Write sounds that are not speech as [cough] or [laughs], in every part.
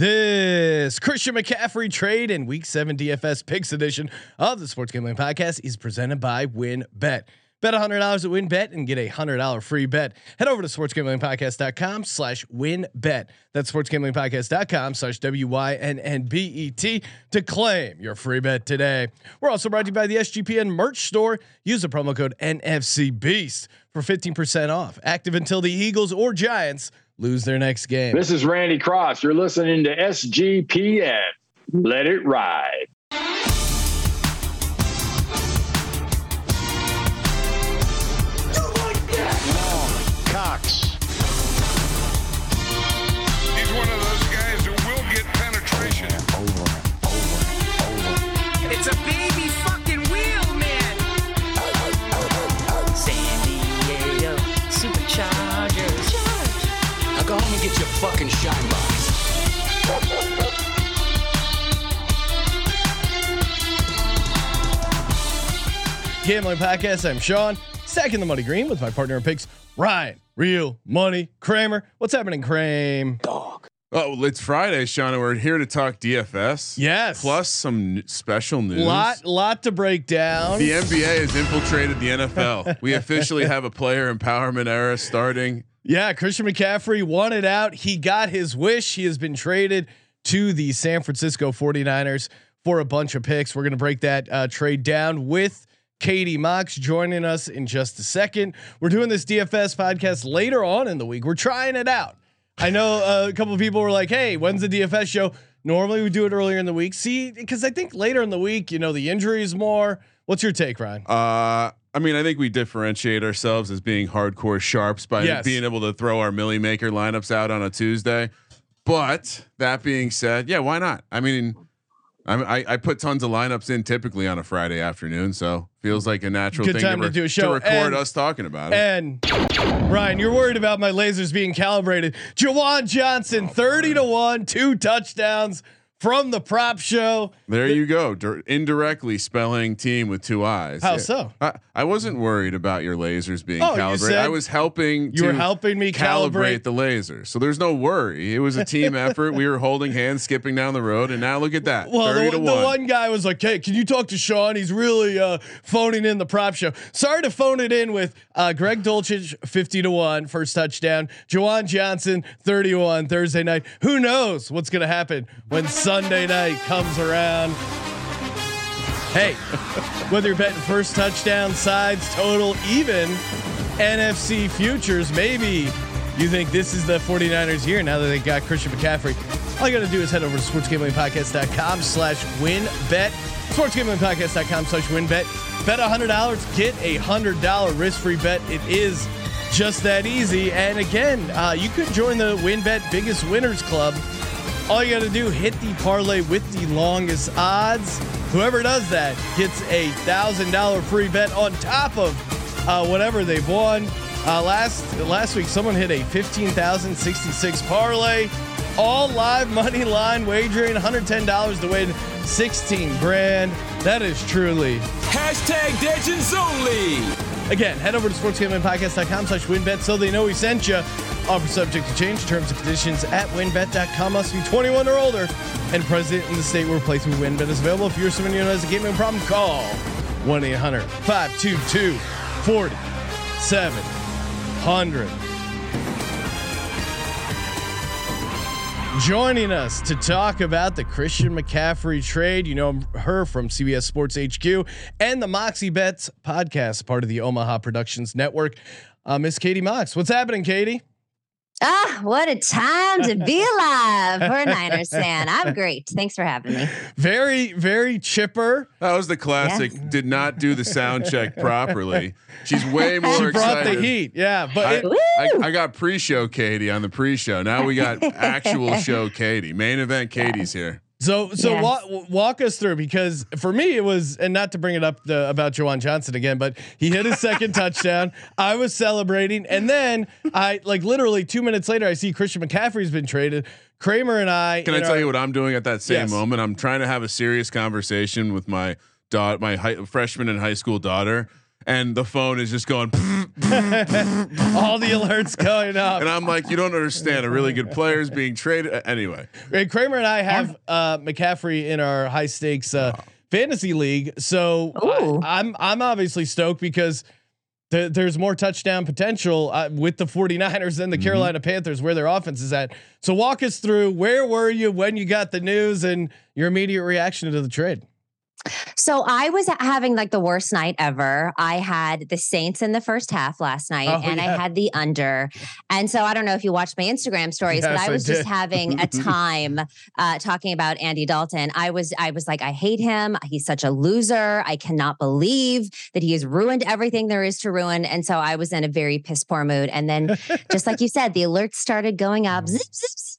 This Christian McCaffrey trade and Week Seven DFS Picks edition of the Sports Gambling Podcast is presented by WynnBET. Bet $100 at WynnBET and get a $100 free bet. Head over to sportsgamblingpodcast.com slash WynnBET. That's sportsgamblingpodcast.com slash W-Y-N-N-B-E-T to claim your free bet today. We're also brought to you by the SGPN merch store. Use the promo code NFCBEAST for 15% off. Active until the Eagles or Giants lose their next game. This is Randy Cross. You're listening to SGPN. Let it ride. Fucking shine box. Gambling Podcast. I'm Sean, stacking the money green with my partner in picks, Ryan. Real money Kramer. What's happening, Kramer? Oh, it's Friday, Sean, and we're here to talk DFS. Yes. Plus some n- special news. Lot, lot to break down. The NBA has infiltrated the NFL. we officially have a player empowerment era starting. Yeah, Christian McCaffrey wanted out. He got his wish. He has been traded to the San Francisco 49ers for a bunch of picks. We're going to break that uh, trade down with Katie Mox joining us in just a second. We're doing this DFS podcast later on in the week. We're trying it out. I know uh, a couple of people were like, "Hey, when's the DFS show?" Normally we do it earlier in the week. See, because I think later in the week, you know, the injuries more. What's your take, Ryan? Uh, I mean, I think we differentiate ourselves as being hardcore sharps by Yes. being able to throw our Milly Maker lineups out on a Tuesday. But that being said, yeah, why not? I mean, I, I put tons of lineups in typically on a Friday afternoon, so feels like a natural Good thing time to, to do a re- show. record And- us talking about it. And Ryan, you're worried about my lasers being calibrated. Juwan Johnson, 30 to 1, two touchdowns from the prop show. There you go. Dir- indirectly spelling team with two eyes. How Yeah. so? I, I wasn't worried about your lasers being Oh, calibrated. I was helping. you were helping me calibrate- the lasers. So there's no worry. It was a team [laughs] effort. We were holding hands, skipping down the road, and now look at that. Well, the, to the one. one guy was like, "Hey, can you talk to Sean? He's really uh, phoning in the prop show." Sorry to phone it in with uh, Greg Dulcich, fifty to one, first touchdown. Juwan Johnson, thirty-one, Thursday night. Who knows what's going to happen when Sunday night comes around? Hey, whether you're betting first touchdown, sides, total, even NFC futures, maybe you think this is the 49ers year now that they got Christian McCaffrey. All you got to do is head over to sportsgamblingpodcast.com slash win bet. Sportsgamblingpodcast.com slash WynnBET. Bet $100, get a $100 risk free bet. It is just that easy. And again, uh, you could join the WynnBET biggest winners club. All you got to do hit the parlay with the longest odds. Whoever does that gets a thousand dollar free bet on top of uh, whatever they've won. Uh, last last week, someone hit a fifteen thousand sixty six parlay, all live money line wagering, one hundred ten dollars to win sixteen grand. That is truly Hashtag Legends only. Again, head over to sportsgamblingpodcast.com slash WynnBET so they know we sent you. Offer subject to change terms and conditions at WynnBET.com. Must be 21 or older and present in the state where playthrough WynnBET is available. If you're someone who has a gaming problem, call 1 800 522 4700. Joining us to talk about the Christian McCaffrey trade, you know her from CBS Sports HQ and the Moxie Bets podcast, part of the Omaha Productions Network. Uh, Miss Katie Mox, what's happening, Katie? Ah, what a time to be [laughs] alive for a Niners fan. I'm great. Thanks for having me. Very, very chipper. That was the classic. Yes. Did not do the sound check [laughs] properly. She's way more She brought excited. the heat, yeah. But I, it, I, I got pre-show Katie on the pre-show. Now we got [laughs] actual show Katie. Main event Katie's here. So so Yes. walk, walk us through because for me it was and not to bring it up the, about Juwan Johnson again, but he hit his second [laughs] touchdown. I was celebrating, and then I like literally two minutes later I see Christian McCaffrey's been traded. Kramer and I Can I tell our- you what I'm doing at that same Yes. moment? I'm trying to have a serious conversation with my daughter, my high, freshman in high school daughter, and the phone is just going. [laughs] [laughs] All the alerts going up. And I'm like, you don't understand. A really good player is being traded. Uh, Anyway, Hey, Kramer and I have uh, McCaffrey in our high stakes uh, fantasy league, so Ooh. I, am I'm obviously stoked because th- there's more touchdown potential uh, with the 49ers than the Carolina Panthers where their offense is at. So walk us through where were you when you got the news and your immediate reaction to the trade. So I was having like the worst night ever. I had the Saints in the first half last night, Oh, and yeah. I had the under. And so I don't know if you watched my Instagram stories, but Yes, I I was just having a [laughs] time uh, talking about Andy Dalton. I was, I was like, I hate him. He's such a loser. I cannot believe that he has ruined everything there is to ruin. And so I was in a very piss poor mood. And then, just like you said, the alerts started going up. Zip, zip, zip, zip.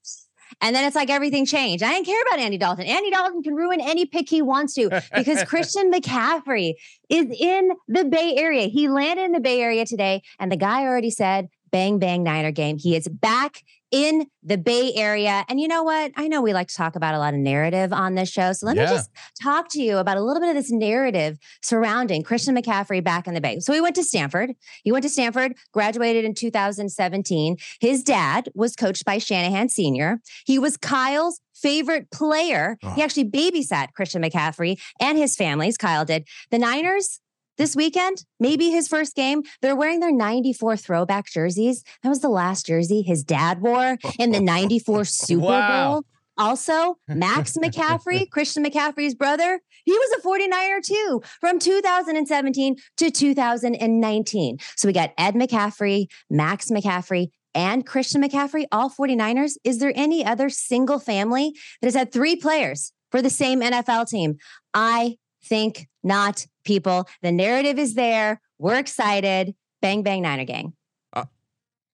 And then it's like everything changed. I didn't care about Andy Dalton. Andy Dalton can ruin any pick he wants to because [laughs] Christian McCaffrey is in the Bay Area. He landed in the Bay Area today, and the guy already said, bang, bang, Niner game. He is back in the Bay Area. And you know what? I know we like to talk about a lot of narrative on this show. So let Yeah. me just talk to you about a little bit of this narrative surrounding Christian McCaffrey back in the Bay. So he went to Stanford. He went to Stanford, graduated in 2017. His dad was coached by Shanahan Sr. He was Kyle's favorite player. He Oh. actually babysat Christian McCaffrey and his families. Kyle did. The Niners this weekend, maybe his first game, they're wearing their 94 throwback jerseys. That was the last jersey his dad wore in the 94 [laughs] Super Wow. Bowl. Also, Max [laughs] McCaffrey, Christian McCaffrey's brother, he was a 49er too from 2017 to 2019. So we got Ed McCaffrey, Max McCaffrey, and Christian McCaffrey, all 49ers. Is there any other single family that has had three players for the same NFL team? I think not, people. The narrative is there. We're excited. Bang, bang, Niner gang.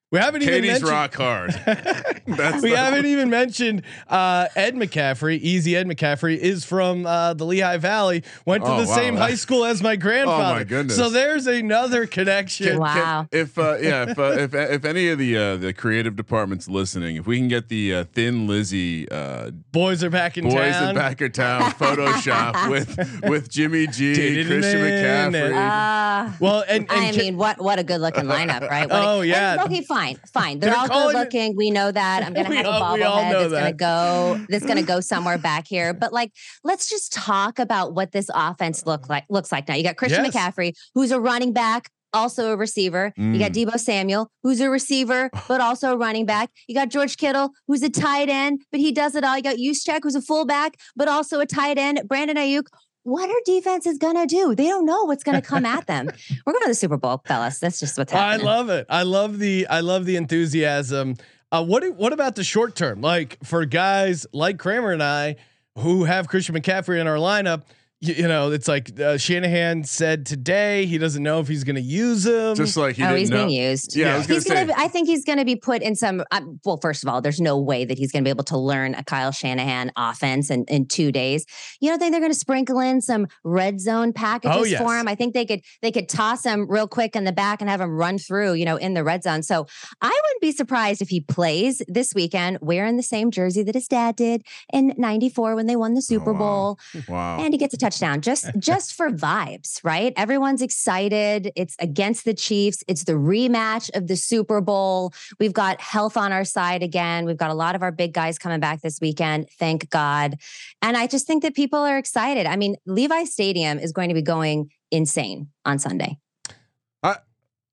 We haven't even Katie's mentioned. rock hard. [laughs] That's we haven't even mentioned uh, Ed McCaffrey. Easy Ed McCaffrey is from uh, the Lehigh Valley. Went to Oh, the wow. same high school as my grandfather. Oh my goodness. So there's another connection. Can- Wow. if uh, yeah, if, uh, if if any of the uh, the creative departments listening, if we can get the uh, Thin Lizzy uh, Boys are back in boys town. in Backer Town Photoshop [laughs] with with Jimmy G, and Christian McCaffrey. Well, and, and I mean, what what a good looking lineup, right? What Oh, and- yeah. okay, fine, fine. They're, They're all good it- looking. We know that. I'm [laughs] gonna have a all- all bobblehead that's gonna that. go. That's gonna go [laughs] somewhere back here. But like, let's just talk about what this offense look like. Looks like now. You got Christian Yes. McCaffrey, who's a running back. Also a receiver. You got mm. Deebo Samuel, who's a receiver, [sighs] but also a running back. You got George Kittle, who's a tight end, but he does it all. You got Juszczyk, who's a fullback, but also a tight end. Brandon Aiyuk. What are defenses gonna do? They don't know what's gonna come at them. [laughs] We're going to the Super Bowl, fellas. That's just what's happening. I love it. I love the I love the enthusiasm. Uh, what do- what about the short term? Like for guys like Kramer and I who have Christian McCaffrey in our lineup, you, you know, it's like uh, Shanahan said today he doesn't know if he's going to use him. Just like he oh, didn't he's know. being used. Yeah, I was gonna he's gonna. say. Be, I think he's gonna be put in some. Um, well, first of all, there's no way that he's gonna be able to learn a Kyle Shanahan offense in, in two days. You don't think they're gonna sprinkle in some red zone packages Oh, yes. for him? I think they could. They could toss him real quick in the back and have him run through. You know, in the red zone. So I wouldn't be surprised if he plays this weekend wearing the same jersey that his dad did in '94 when they won the Super Oh, wow. Bowl. Wow. And he gets a touchdown just [laughs] just for vibes, right? Everyone's excited. It's against the Chiefs. It's the rematch of the Super Bowl. We've got health on our side again. We've got a lot of our big guys coming back this weekend. Thank God. And I just think that people are excited. I mean, Levi Stadium is going to be going insane on Sunday.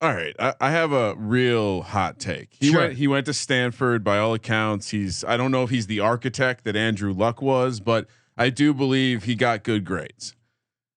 All right, I, I have a real hot take. He Sure. went. He went to Stanford. By all accounts, he's. I don't know if he's the architect that Andrew Luck was, but I do believe he got good grades.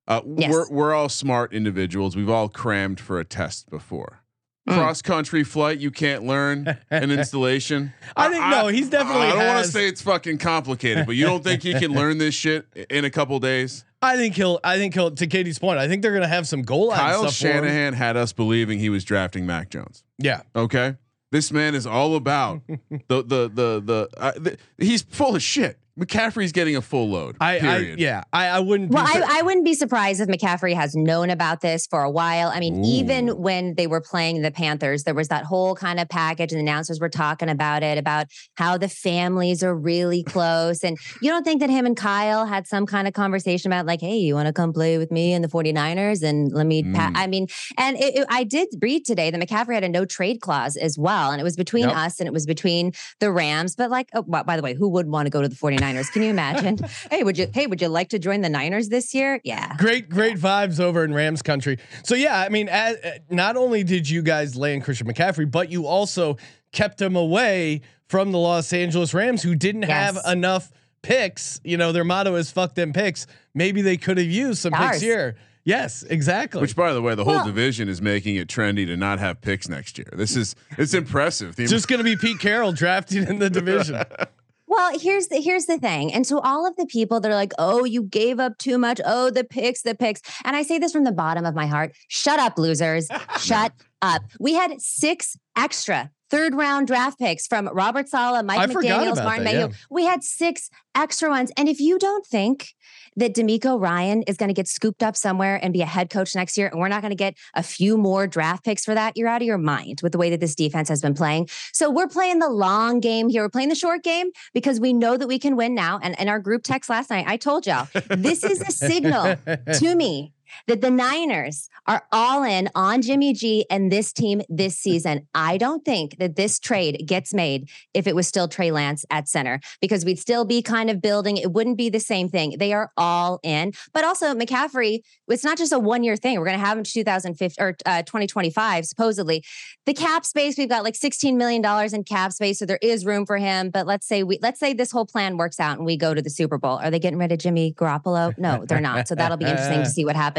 Uh, Yes. We're we're all smart individuals. We've all crammed for a test before. Mm. Cross country flight, you can't learn an [laughs] installation. I think no, he's definitely I don't want to say it's fucking complicated, but you don't think he can learn this shit in a couple days? I think he'll. I think he'll. To Katie's point, I think they're going to have some goal line Kyle. Shanahan had us believing he was drafting Mac Jones. Yeah, Okay, this man is all about [laughs] the the the the. Uh, th- he's full of shit. McCaffrey's getting a full load. I, I period. yeah, I, I wouldn't. Well, be sur- I, I wouldn't be surprised if McCaffrey has known about this for a while. I mean, Ooh. even when they were playing the Panthers, there was that whole kind of package, and the announcers were talking about it, about how the families are really [laughs] close. And you don't think that him and Kyle had some kind of conversation about, like, hey, you want to come play with me in the 49ers? And let me, pa-. Mm. I mean, and it, it- I did read today that McCaffrey had a no trade clause as well. And it was between Yep. us and it was between the Rams. But, like, oh, by by the way, who would want to go to the 49ers? Can you imagine? [laughs] hey, would you, hey, would you like to join the Niners this year? Yeah. Great, great vibes over in Rams country. So yeah, I mean, as, uh, not only did you guys land Christian McCaffrey, but you also kept him away from the Los Angeles Rams, who didn't have enough picks. You know, their motto is "fuck them picks." Maybe they could have used some picks here. Yes, exactly. Which, by the way, the whole Well- division is making it trendy to not have picks next year. This is it's impressive. The It's just going to be Pete Carroll drafted in the division. [laughs] Well, here's the here's the thing. And so all of the people that are like, "Oh, you gave up too much. Oh, the picks, the picks." And I say this from the bottom of my heart. Shut up, losers. [laughs] Shut up. We had 6 extra third round draft picks from Robert Saleh, Mike I McDaniels, Martin that, Mayhew. yeah. We had 6 extra ones. And if you don't think that DeMeco Ryan is going to get scooped up somewhere and be a head coach next year, and we're not going to get a few more draft picks for that, you're out of your mind with the way that this defense has been playing. So we're playing the long game here. We're playing the short game because we know that we can win now. And in our group text last night, I told y'all this is a signal to me that the Niners are all in on Jimmy G and this team this season. I don't think that this trade gets made if it was still Trey Lance at center because we'd still be kind of building. It wouldn't be the same thing. They are all in. But also McCaffrey, it's not just a one year thing. We're going to have him 2050 or uh, 2025 supposedly. The cap space we've got like 16 million dollars in cap space, so there is room for him. But let's say we let's say this whole plan works out and we go to the Super Bowl. Are they getting rid of Jimmy Garoppolo? No, they're not. So that'll be interesting to see what happens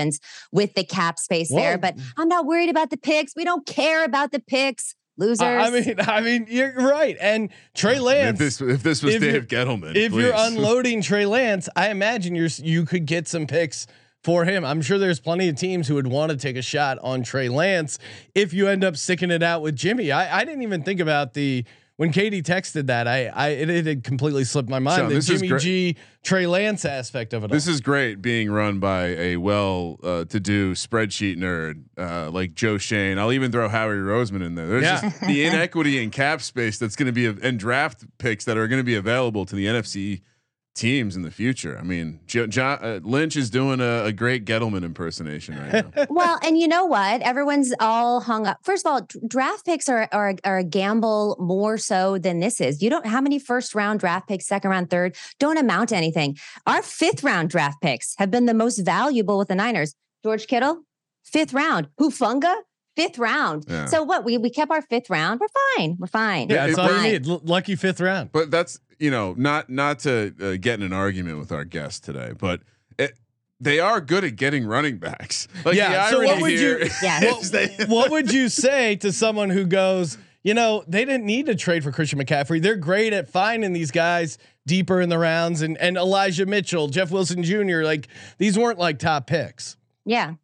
with the cap space there. But I'm not worried about the picks. We don't care about the picks, losers. I I mean, I mean, you're right. And Trey if Lance, this if this was if Dave Gettleman, if you're [laughs] unloading Trey Lance, I imagine you're you could get some picks for him. I'm sure there's plenty of teams who would want to take a shot on Trey Lance if you end up sticking it out with Jimmy. I, I didn't even think about the when Katie texted that. I I it, it had completely slipped my mind Sean, the this is Jimmy. G Trey Lance aspect of it. This all. is great being run by a well uh, to do spreadsheet nerd uh, like Joe Schoen. I'll even throw Howie Roseman in there. There's Yeah. just the [laughs] inequity in cap space that's going to be and draft picks that are going to be available to the NFC teams in the future. I mean, jo- Jo- uh, Lynch is doing a, a great Gettleman impersonation right now. [laughs] well, and you know what? Everyone's all hung up. First of all, d- draft picks are, are are a gamble more so than this is. You don't how many first round draft picks, second round, third don't amount to anything. Our fifth round draft picks have been the most valuable with the Niners. George Kittle, fifth round. Hufanga, fifth round. Yeah. So what? We we kept our fifth round. We're fine. We're fine. yeah, that's We're all you need. L- lucky fifth round. But that's you know not not to uh, get in an argument with our guest today, but it, they are good at getting running backs. [laughs] Like Yeah, so what would you- [laughs] Yeah. is they- [laughs] what would you say to someone who goes, you know, they didn't need to trade for Christian McCaffrey. They're great at finding these guys deeper in the rounds and and Elijah Mitchell, Jeff Wilson Jr. Like these weren't like top picks. Yeah.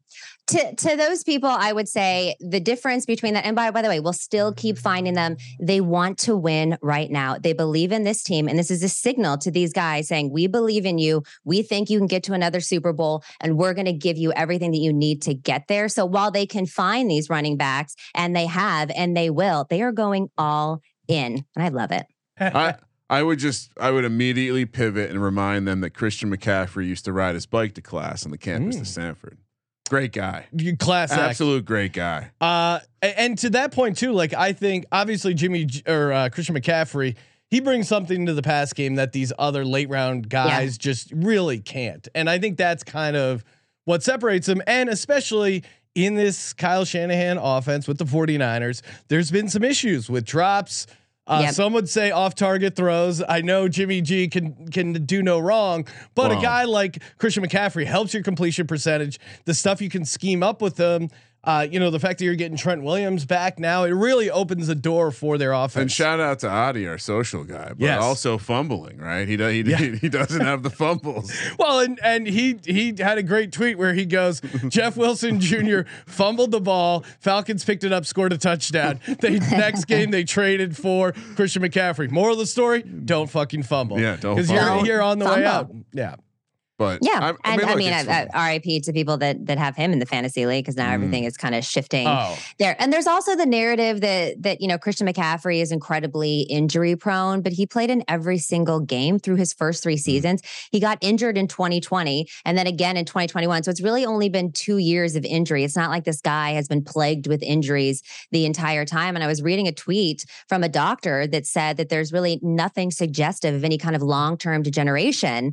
To to those people, I would say the difference between that, and by, by the way, we'll still keep finding them. They want to win right now. They believe in this team. And this is a signal to these guys saying, We believe in you. We think you can get to another Super Bowl, and we're going to give you everything that you need to get there. So while they can find these running backs, and they have, and they will, they are going all in. And I love it. [laughs] I I would just I would immediately pivot and remind them that Christian McCaffrey used to ride his bike to class on the campus Mm. to Stanford. Great guy, You class act. absolute great guy. Uh, and to that point too, like I think obviously Jimmy or uh, Christian McCaffrey, he brings something to the pass game that these other late round guys just really can't. And I think that's kind of what separates them. And especially in this Kyle Shanahan offense with the 49ers, there's been some issues with drops. Uh, Yep. Some would say off target throws. I know Jimmy G can can do no wrong, but a guy like Christian McCaffrey helps your completion percentage. The stuff you can scheme up with them. Uh, you know, the fact that you're getting Trent Williams back now, it really opens the door for their offense. And shout out to Adi, our social guy, but Yes. also fumbling, right? He does, he, Yeah. [laughs] he doesn't have the [laughs] fumbles. Well, and and he he had a great tweet where he goes, [laughs] Jeff Wilson Jr. fumbled the ball, Falcons picked it up, scored a touchdown. They next game they traded for Christian McCaffrey. Moral of the story: Don't fucking fumble. Yeah, don't because you're fumble. here on the way out. Yeah, But Yeah, I, and I look, mean, it's uh, fine. uh, RIP to people that that have him in the fantasy league because now Mm. everything is kind of shifting Oh, there. And there's also the narrative that that you know Christian McCaffrey is incredibly injury prone, but he played in every single game through his first three seasons. He got injured in 2020 and then again in 2021. So it's really only been two years of injury. It's not like this guy has been plagued with injuries the entire time. And I was reading a tweet from a doctor that said that there's really nothing suggestive of any kind of long term degeneration,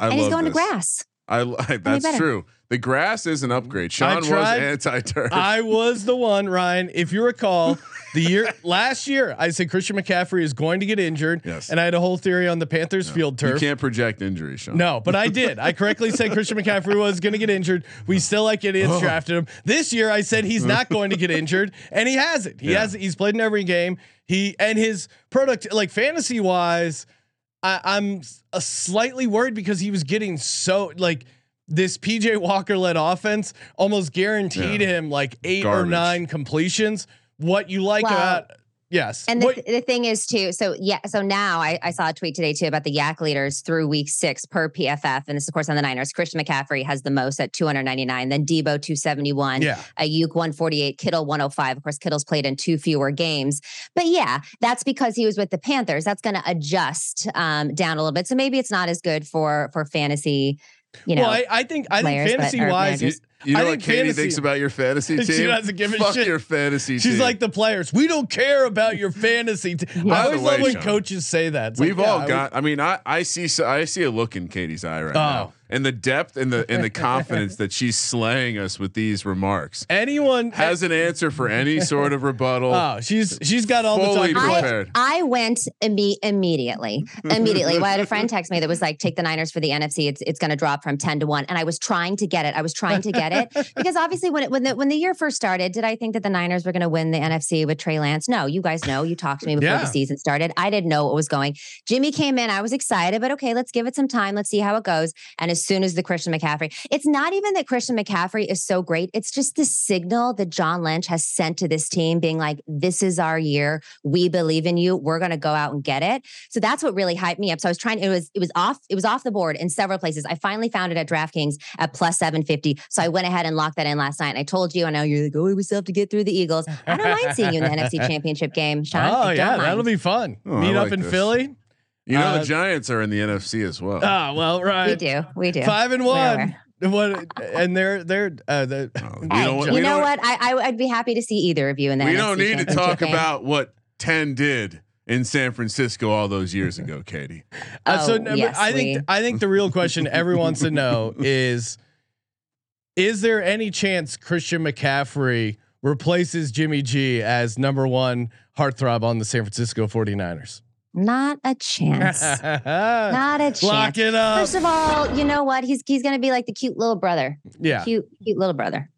I and he's going this. to grass. I, I [laughs] that's true. The grass is an upgrade. Sean was anti turf. I [laughs] was the one, Ryan. If you recall, the year [laughs] last year, I said Christian McCaffrey is going to get injured, Yes. and I had a whole theory on the Panthers field turf. You can't project injuries, Sean. No, but I did. I correctly said Christian McCaffrey was going to get injured. We still like idiots oh. drafted him. This year I said he's not going to get injured and he hasn't. He Yeah. has he's played in every game. He and his product like fantasy wise I, I'm a slightly worried because he was getting so like this PJ Walker led offense almost guaranteed Yeah. him like 8 or 9 completions. What you like Well, about Yes. And the, What- the thing is too, so yeah, so now I, I saw a tweet today too about the YAC leaders through week six per PFF. And this is of course on the Niners. Christian McCaffrey has the most at 299, then Deebo 271, yeah. Aiyuk 148, Kittle 105. Of course, Kittle's played in two fewer games. But yeah, that's because he was with the Panthers. That's gonna adjust um, down a little bit. So maybe it's not as good for for fantasy, you know. well, I, I think I think players, fantasy wise. You know I what think Katie fantasy- thinks about your fantasy [laughs] team? She doesn't give a Fuck shit. your fantasy She's team. She's like the players. We don't care about your fantasy. team. I always way, love when Sean, coaches say that. It's We've yeah, all I- got. I mean, I I see so- I see a look in Katie's eye right Oh. now, and the depth and the and the [laughs] confidence that she's slaying us with these remarks. anyone Has an answer for any sort of rebuttal. Oh, she's she's got all Fully the talking I, prepared. I went imme- immediately. Immediately. well, I had a friend text me that was like, take the Niners for the NFC. It's it's gonna drop from 10 to 1. And I was trying to get it. I was trying to get it. [laughs] Because obviously when it when the when the year first started, did I think that the Niners were gonna win the NFC with Trey Lance? No, you guys know. You talked to me before Yeah. the season started. I didn't know what was going. Jimmy came in. I was excited, but okay, let's give it some time. Let's see how it goes. And as soon as the Christian McCaffrey, it's not even that Christian McCaffrey is so great. It's just the signal that John Lynch has sent to this team, being like, this is our year. We believe in you. We're gonna go out and get it. So that's what really hyped me up. So I was trying, it was it was off, it was off the board in several places. I finally found it at DraftKings at plus 750. So I went ahead and locked that in last night. And I told you, I know you're like, oh, we still have to get through the Eagles. I don't mind seeing you in the [laughs] NFC championship game, Sean. Oh I yeah, don't that'll be fun. Oh, I Meet up in this. Philly. You know Uh, the Giants are in the NFC as well. Ah, well, right. we do. We do. Five and Where one. What and they're they're uh, the Oh, [laughs] you Hey, know what? you know what? I, I I'd be happy to see either of you in that. We don't need to talk about what ten did in San Francisco all those years ago, [laughs] Katie. Uh, so Oh, no, but yes, I think we- I think the real question everyone wants to know [laughs] is is there any chance Christian McCaffrey replaces Jimmy G as number 1 heartthrob on the San Francisco 49ers? Not a chance. [laughs] Not a chance. Lock it up. First of all, you know what? He's he's gonna be like the cute little brother. Yeah. Cute, cute little brother.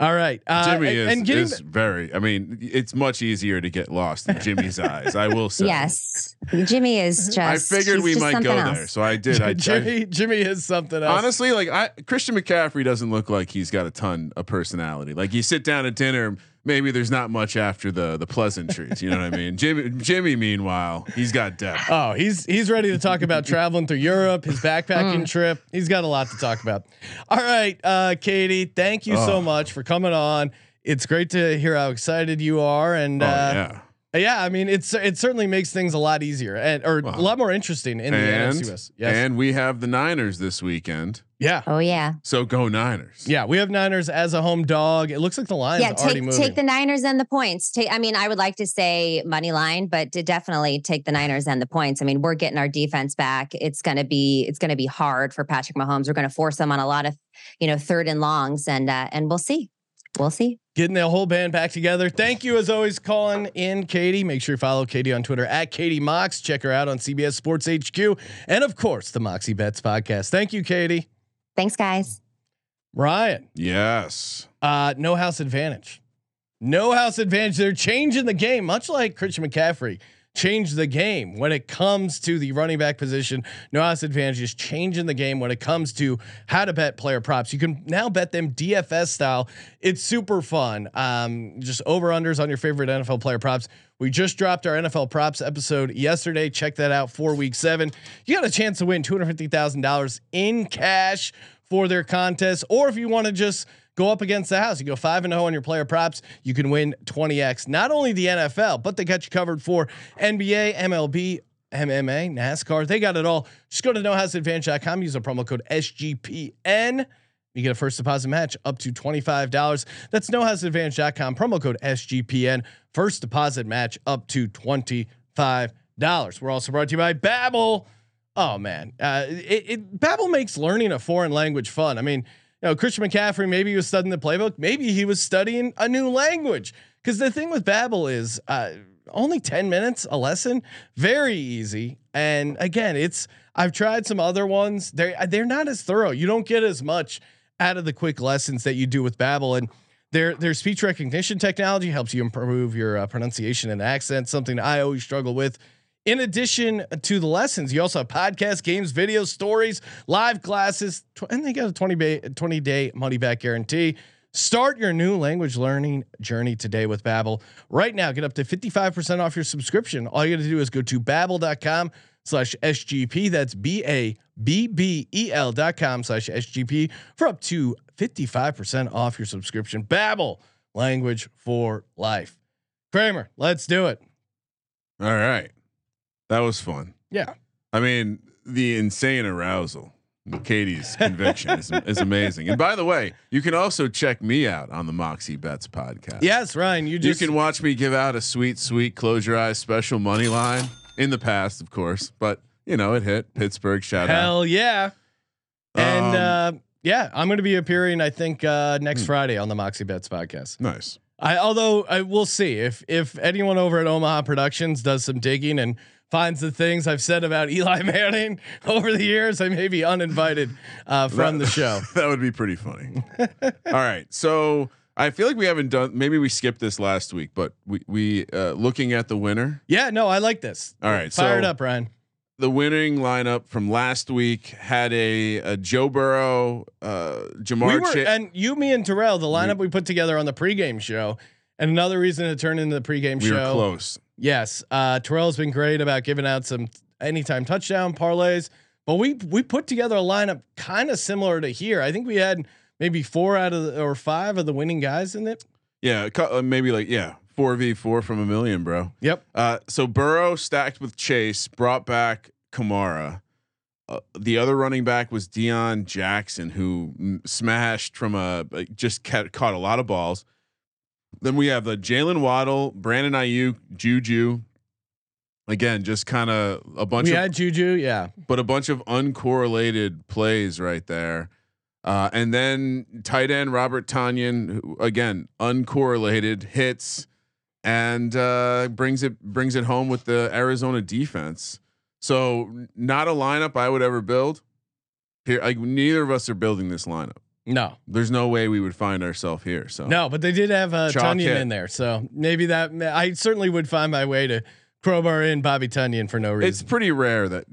All right. Uh, Jimmy is, and getting is very. I mean, it's much easier to get lost in Jimmy's [laughs] eyes. I will say. Yes. Jimmy is just I figured we might go else. there, so I did. I, I [laughs] Jimmy Jimmy is something else. honestly like I Christian McCaffrey doesn't look like he's got a ton of personality. Like you sit down at dinner, maybe there's not much after the the pleasantries. You know what I mean? [laughs] Jimmy Jimmy, meanwhile, he's got depth. Oh, he's he's ready to talk about traveling through Europe, his Mm. backpacking [laughs] trip. He's got a lot to talk about. All right, uh, Katie, thank you so Oh. much for coming on. It's great to hear how excited you are, and Oh uh, yeah. Yeah, I mean, it's it certainly makes things a lot easier and or a lot more interesting in the And NFC West. Yes, and we have the Niners this weekend. yeah, Oh yeah. So go Niners. yeah. We have Niners as a home dog. It looks like the Lions Yeah, are already take take the Niners and the points. Take, I mean, I would like to say money line, but to definitely take the Niners and the points. I mean, we're getting our defense back. It's gonna be it's gonna be hard for Patrick Mahomes. We're gonna force him on a lot of you know third and longs, and uh, and we'll see. We'll see. Getting the whole band back together. Thank you as always, calling in Katie. Make sure you follow Katie on Twitter at Katie Mox. Check her out on CBS Sports HQ. And of course, the Moxie Bets podcast. Thank you, Katie. Thanks, guys. Ryan, Yes. uh, no house advantage. No house advantage. They're changing the game, much like Christian McCaffrey changed the game when it comes to the running back position. No house advantage is changing the game when it comes to how to bet player props. You can now bet them DFS style. It's super fun. Um, just over unders on your favorite NFL player props. We just dropped our NFL props episode yesterday. Check that out for week seven. You got a chance to win two hundred fifty thousand dollars in cash for their contest, or if you want to just go up against the house, you go five and zero on your player props, you can win twenty x. Not only the NFL, but they got you covered for NBA, MLB. MMA, NASCAR, they got it all. Just go to nohouseadvantage.com, use the promo code SGPN. You get a first deposit match up to $25. That's nohouseadvantage.com, promo code SGPN. First deposit match up to $25. We're also brought to you by Babbel. Oh man, uh, it, it Babbel makes learning a foreign language fun. I mean, know, Christian McCaffrey maybe he was studying the playbook, maybe he was studying a new language. Because the thing with Babbel is uh, only ten minutes a lesson, very easy. And again, it's I've tried some other ones. They they're not as thorough. You don't get as much out of the quick lessons that you do with Babbel and. Their their speech recognition technology helps you improve your uh, pronunciation and accent. Something I always struggle with. In addition to the lessons, you also have podcasts, games, videos, stories, live classes, and they got a 20 day, 20 day money back guarantee. Start your new language learning journey today with Babbel. Right now, get up to 55% off your subscription. All you got to do is go to babbel.com slash SGP. That's B A B B E L dot com slash SGP for up to 55% off your subscription. Babbel, language for life. Kramer, let's do it. All right. That was fun. Yeah. I mean, the insane arousal. Katie's conviction is, [laughs] is amazing. And by the way, you can also check me out on the Moxie Bets podcast. Yes, Ryan, you just, You can watch me give out a sweet, sweet close your eyes special money line in the past, of course, but you know, it hit Pittsburgh shout out. hell yeah. And Um, uh, yeah, I'm going to be appearing. I think uh, next Friday on the Moxie Bets podcast. Nice. I although I will see if if anyone over at Omaha Productions does some digging and finds the things I've said about Eli [laughs] Manning over the years, I may be uninvited uh, from That- the show. [laughs] that would be pretty funny. [laughs] All right. So I feel like we haven't done maybe we skipped this last week, but we we uh looking at the winner. Yeah, no, I like this. All right, fired so- up, Ryan. The winning lineup from last week had a, a Joe Burrow, uh Ja'Marr we were, Cha- and you, me, and Terrell, the lineup we, put together on the pregame show, and another reason to turn into the pregame show. we show. were close. Yes, uh, Terrell's been great about giving out some anytime touchdown parlays, but we we put together a lineup kind of similar to here. I think we had maybe four out of the, or five of the winning guys in it. Yeah, uh, maybe like yeah, 4v4 from a million, bro. Yep. Uh, so Burrow stacked with Chase, brought back Kamara. Uh, the other running back was Deon Jackson, who mm, smashed from a just ca- caught a lot of balls. Then we have the Jaylen Waddle, Brandon Aiyuk, Juju. Again, just kind of a bunch we of, had Juju. Yeah. but a bunch of uncorrelated plays right there. Uh, and then tight end Robert Tonyan, who again uncorrelated hits, and uh, brings it brings it home with the Arizona defense. So not a lineup I would ever build. Here, like neither of us are building this lineup. No, There's no way we would find ourselves here. So no, but they did have uh, Tonyan in there, so maybe that I certainly would find my way to crowbar in Bobby Tonyan for no reason. it's pretty rare that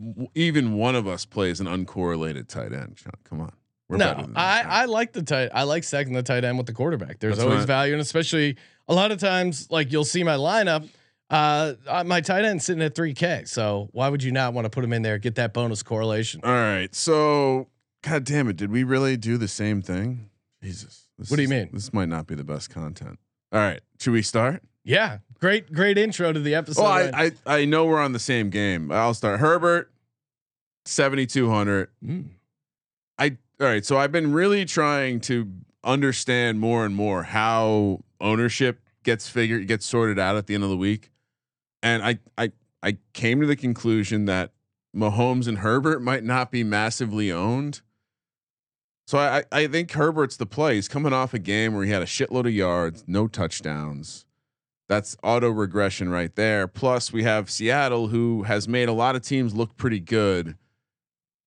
w- even one of us plays an uncorrelated tight end. Sean, Come on, we're no, I I like the tight. I like second the tight end with the quarterback. There's That's always value, and especially a lot of times, like you'll see my lineup. Uh, uh, my tight end sitting at 3K. So why would you not want to put him in there? Get that bonus correlation. All right. So, God damn it. Did we really do the same thing? Jesus. This What do you is- mean? This might not be the best content. All right. Should we start? Yeah, great, great intro to the episode. Well. I, I, I know we're on the same game. I'll start. Herbert, 7,200. Mm. I, all right. So, I've been really trying to understand more and more how ownership gets figured, gets sorted out at the end of the week. And I, I, I came to the conclusion that Mahomes and Herbert might not be massively owned. So I, I think Herbert's the play. He's coming off a game where he had a shitload of yards, no touchdowns. That's auto regression right there. Plus, we have Seattle, who has made a lot of teams look pretty good.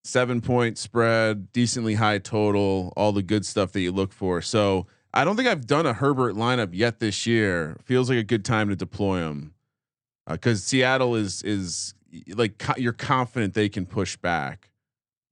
seven point spread, decently high total, all the good stuff that you look for. So I don't think I've done a Herbert lineup yet this year. Feels like a good time to deploy him uh, because Seattle is is like co- you're confident they can push back.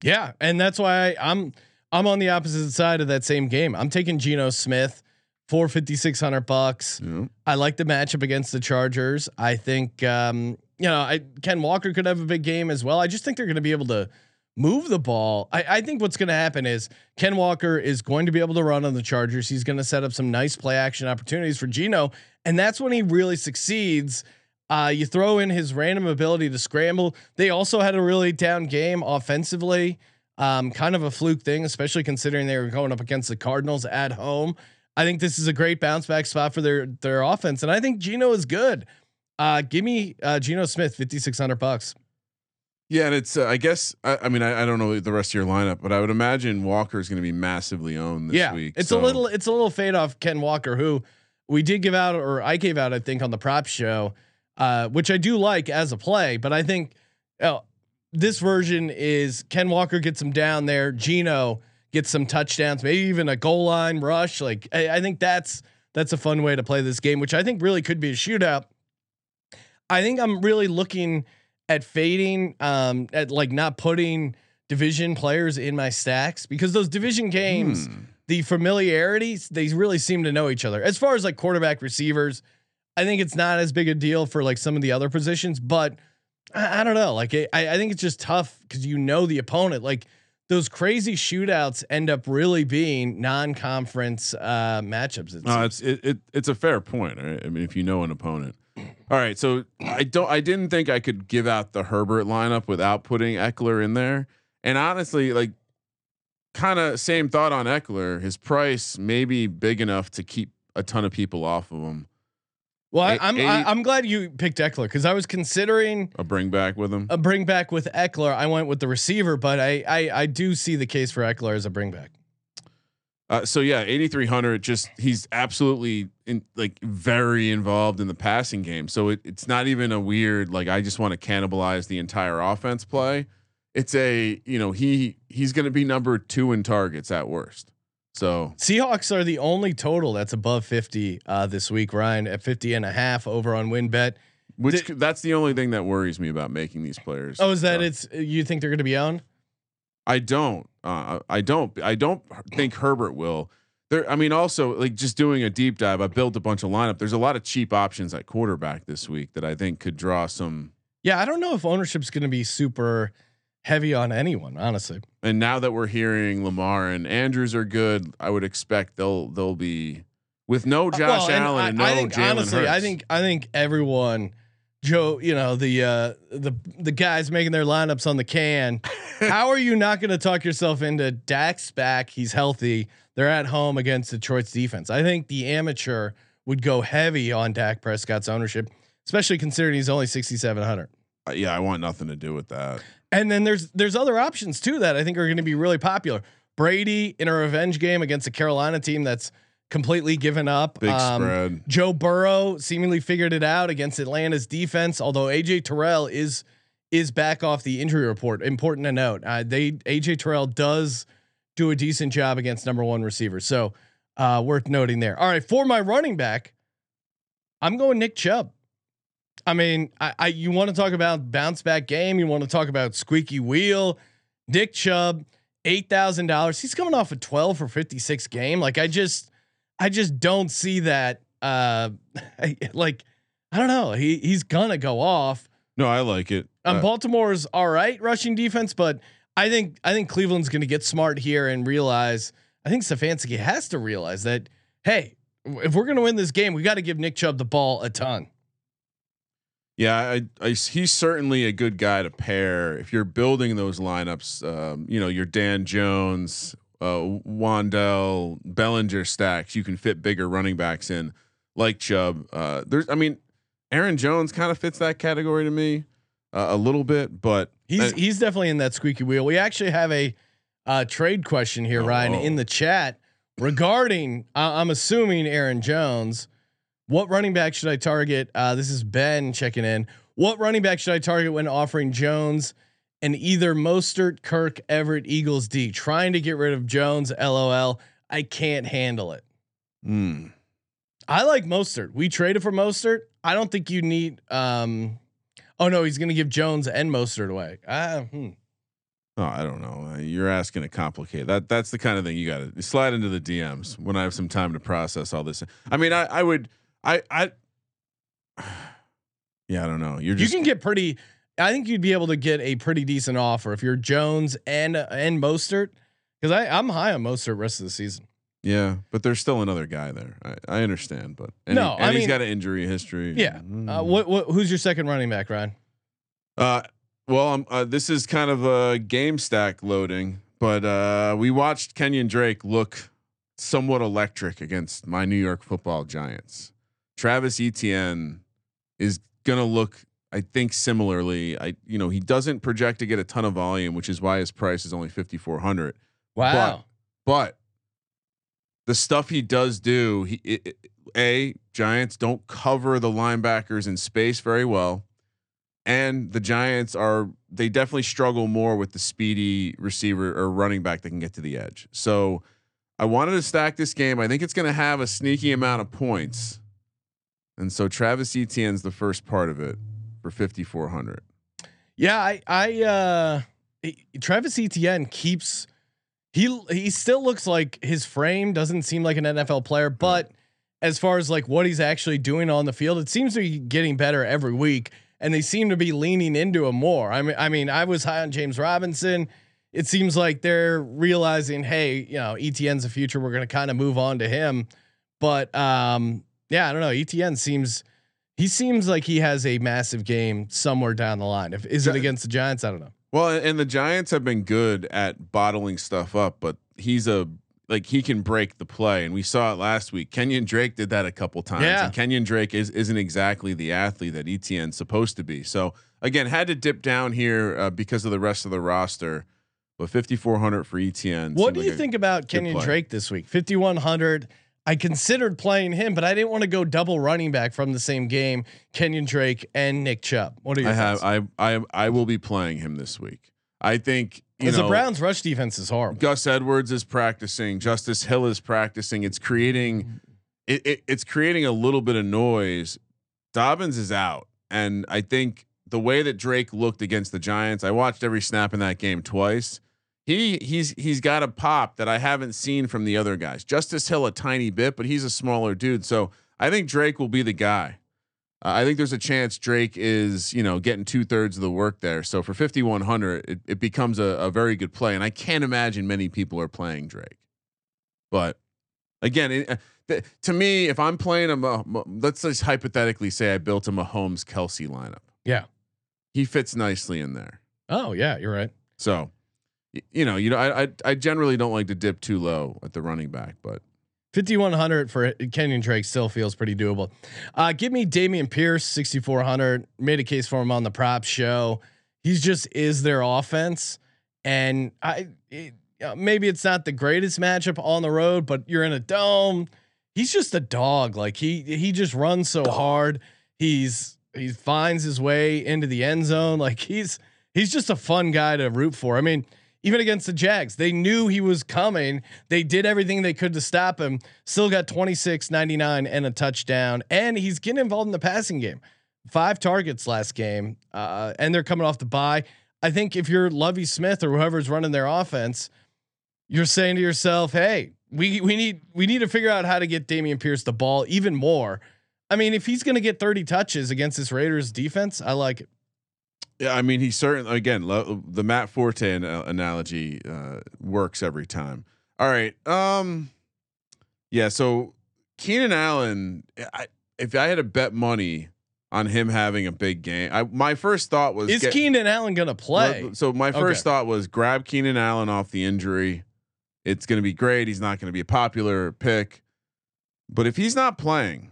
Yeah, and that's why I, I'm I'm on the opposite side of that same game. I'm taking Geno Smith for fifty six hundred bucks. Know? I like the matchup against the Chargers. I think um, you know I Ken Walker could have a big game as well. I just think they're going to be able to move the ball. I, I think what's going to happen is Ken Walker is going to be able to run on the Chargers. He's going to set up some nice play action opportunities for Geno, and that's when he really succeeds. Uh, you throw in his random ability to scramble. They also had a really down game offensively. Um, kind of a fluke thing, especially considering they were going up against the Cardinals at home. I think this is a great bounce back spot for their their offense, and I think Geno is good. Uh, give me uh, Geno Smith, fifty six hundred bucks. Yeah, and it's uh, I guess I, I mean I, I don't know the rest of your lineup, but I would imagine Walker is going to be massively owned this yeah, week. it's so- a little it's a little fade off Ken Walker, who we did give out or I gave out, I think, on the prop show, uh, which I do like as a play, but I think uh, this version is Ken Walker gets him down there, Geno gets some touchdowns, maybe even a goal line rush. Like I, I think that's that's a fun way to play this game, which I think really could be a shootout. I think I'm really looking at fading, um, at like not putting division players in my stacks because those division games, Hmm. the familiarities, they really seem to know each other. As far as like quarterback receivers, I think it's not as big a deal for like some of the other positions, but I, I don't know. Like I, I think it's just tough because you know the opponent. Like those crazy shootouts end up really being non-conference uh, matchups. it No, it's it, it it's a fair point. Right? I mean, if you know an opponent. All right, so I don't. I didn't think I could give out the Herbert lineup without putting Ekeler in there. And honestly, like, kind of same thought on Ekeler. His price may be big enough to keep a ton of people off of him. Well, I, eight- I'm I, I'm glad you picked Ekeler because I was considering A bring back with him. a bring back with Ekeler. I went with the receiver, but I I, I do see the case for Ekeler as a bring back. Uh, so yeah, 8300 just he's absolutely in like very involved in the passing game. So it, it's not even a weird like I just want to cannibalize the entire offense play. It's a, you know, he he's going to be number 2 in targets at worst. So Seahawks are the only total that's above 50 uh, this week, Ryan, at 50 and a half over on WynnBET. which Did- that's the only thing that worries me about making these players. Oh, is that So, it's you think they're going to be owned? I don't. Uh, I don't. I don't think Herbert will. There. I mean, also like just doing a deep dive. I built a bunch of lineup. There's a lot of cheap options at quarterback this week that I think could draw some. Yeah, I don't know if ownership's going to be super heavy on anyone, honestly. And now that we're hearing Lamar and Andrews are good, I would expect they'll they'll be with no Josh Uh, Well, and Allen I, and no I think Jalen honestly, I think I think everyone, Joe, you know the uh, the the guys making their lineups on the can. [laughs] how are you not going to talk yourself into Dak's back? He's healthy. They're at home against Detroit's defense. I think the amateur would go heavy on Dak Prescott's ownership, especially considering he's only sixty seven hundred. Uh, yeah, I want nothing to do with that. And then there's there's other options too that I think are going to be really popular. Brady in a revenge game against a Carolina team that's completely given up. Big Um, spread. Joe Burrow seemingly figured it out against Atlanta's defense, although AJ Terrell is is back off the injury report. Important to note, uh, they AJ Terrell does do a decent job against number one receivers, so uh, worth noting there. All right, for my running back, I'm going Nick Chubb. I mean, I, I you want to talk about bounce back game, you want to talk about squeaky wheel, Nick Chubb, eight thousand dollars. He's coming off a twelve for fifty six game. Like I just, I just don't see that. Uh, [laughs] like I don't know. He he's gonna go off. No, I like it. Um, Uh, Baltimore's all right rushing defense, but I think I think Cleveland's going to get smart here and realize. I think Stefanski has to realize that hey, if we're going to win this game, we got to give Nick Chubb the ball a ton. Yeah, I, I, he's certainly a good guy to pair if you're building those lineups. Um, you know, your Dan Jones, uh, Wan'Dale, Bellinger stacks. You can fit bigger running backs in, like Chubb. Uh, there's, I mean, Aaron Jones kind of fits that category to me uh, a little bit, but He's uh, he's definitely in that squeaky wheel. We actually have a uh, trade question here, Ryan, Oh. in the chat regarding. I'm assuming Aaron Jones. What running back should I target? Uh, this is Ben checking in. What running back should I target when offering Jones and either Mostert, Kirk, Everett, Eagles D. Trying to get rid of Jones. LOL. I can't handle it. Hmm. I like Mostert. We traded for Mostert. I don't think you need. Um, oh no, he's going to give Jones and Mostert away. Uh, hmm. Oh, I don't know. Uh, You're asking to complicate that. That's the kind of thing you got to slide into the DMs when I have some time to process all this. I mean, I, I would, I, I, [sighs] yeah, I don't know. You're You can get pretty. I think you'd be able to get a pretty decent offer if you're Jones and and Mostert. Because I I'm high on Mostert rest of the season. yeah, but there's still another guy there. I, I understand, but and No, he, and I he's mean- got an injury history. Yeah. Mm. Uh, what what who's your second running back, Ryan? Uh, well, uh, this is kind of a game stack loading, but uh, we watched Kenyon Drake look somewhat electric against my New York Football Giants. Travis Etienne is gonna look, I think, similarly. I, you know, he doesn't project to get a ton of volume, which is why his price is only fifty four hundred. Wow. But the stuff he does do, he it, it- a Giants don't cover the linebackers in space very well, and the Giants are they definitely struggle more with the speedy receiver or running back that can get to the edge. So I wanted to stack this game. I think it's going to have a sneaky amount of points, and so Travis Etienne's the first part of it for fifty four hundred. Yeah, I I uh Travis Etienne keeps he he still looks like his frame doesn't seem like an NFL player, but as far as like what he's actually doing on the field, it seems to be getting better every week and they seem to be leaning into him more. I mean I mean, I was high on James Robinson. It seems like they're realizing, hey, you know, Etienne's the future. We're going to kind of move on to him. But um yeah, I don't know. ETN seems he seems like he has a massive game somewhere down the line. If is it against the Giants? I don't know. Well, and the Giants have been good at bottling stuff up, but he's a like he can break the play, and we saw it last week. Kenyon Drake did that a couple times, Yeah. and Kenyon Drake is isn't exactly the athlete that ETN's supposed to be. So again, had to dip down here uh, because of the rest of the roster, but fifty four hundred for ETN. What do like you think about Kenyon play. Drake this week? Fifty one hundred. I considered playing him, but I didn't want to go double running back from the same game. Kenyon Drake and Nick Chubb. What are your I have? I I I will be playing him this week. I think you Because know the Browns rush defense is horrible. Gus Edwards is practicing. Justice Hill is practicing. It's creating, it, it, it's creating a little bit of noise. Dobbins is out, and I think the way that Drake looked against the Giants, I watched every snap in that game twice. He he's he's got a pop that I haven't seen from the other guys. Justice Hill a tiny bit, but he's a smaller dude. So I think Drake will be the guy. Uh, I think there's a chance Drake is, you know, getting two thirds of the work there. So for 5100, it, it becomes a, a very good play, and I can't imagine many people are playing Drake. But again, it, uh, th- to me, if I'm playing a, let's just hypothetically say I built a Mahomes Kelsey lineup, Yeah. he fits nicely in there. Oh yeah, you're right. So, you know, you know, I, I I generally don't like to dip too low at the running back, but 5100 for Kenyon Drake still feels pretty doable. Uh, give me Dameon Pierce 6400. Made a case for him on the prop show. He's just is their offense, and I it, maybe it's not the greatest matchup on the road, but you're in a dome. He's just a dog. Like he he just runs so hard. He's he finds his way into the end zone. Like he's he's just a fun guy to root for. I mean, even against the Jags, they knew he was coming. They did everything they could to stop him. Still got 26, 99 and a touchdown. And he's getting involved in the passing game. Five targets last game. Uh, and they're coming off the bye. I think if you're Lovie Smith or whoever's running their offense, you're saying to yourself, "Hey, we we need we need to figure out how to get Dameon Pierce the ball even more." I mean, if he's going to get 30 touches against this Raiders defense, I like it. Yeah, I mean, he certainly again lo- the Matt Forte an- analogy uh, works every time. All right, um, yeah. So Keenan Allen, I, if I had to bet money on him having a big game, I my first thought was Is get- Keenan Allen going to play? So my first Okay. thought was grab Keenan Allen off the injury. It's going to be great. He's not going to be a popular pick, but if he's not playing,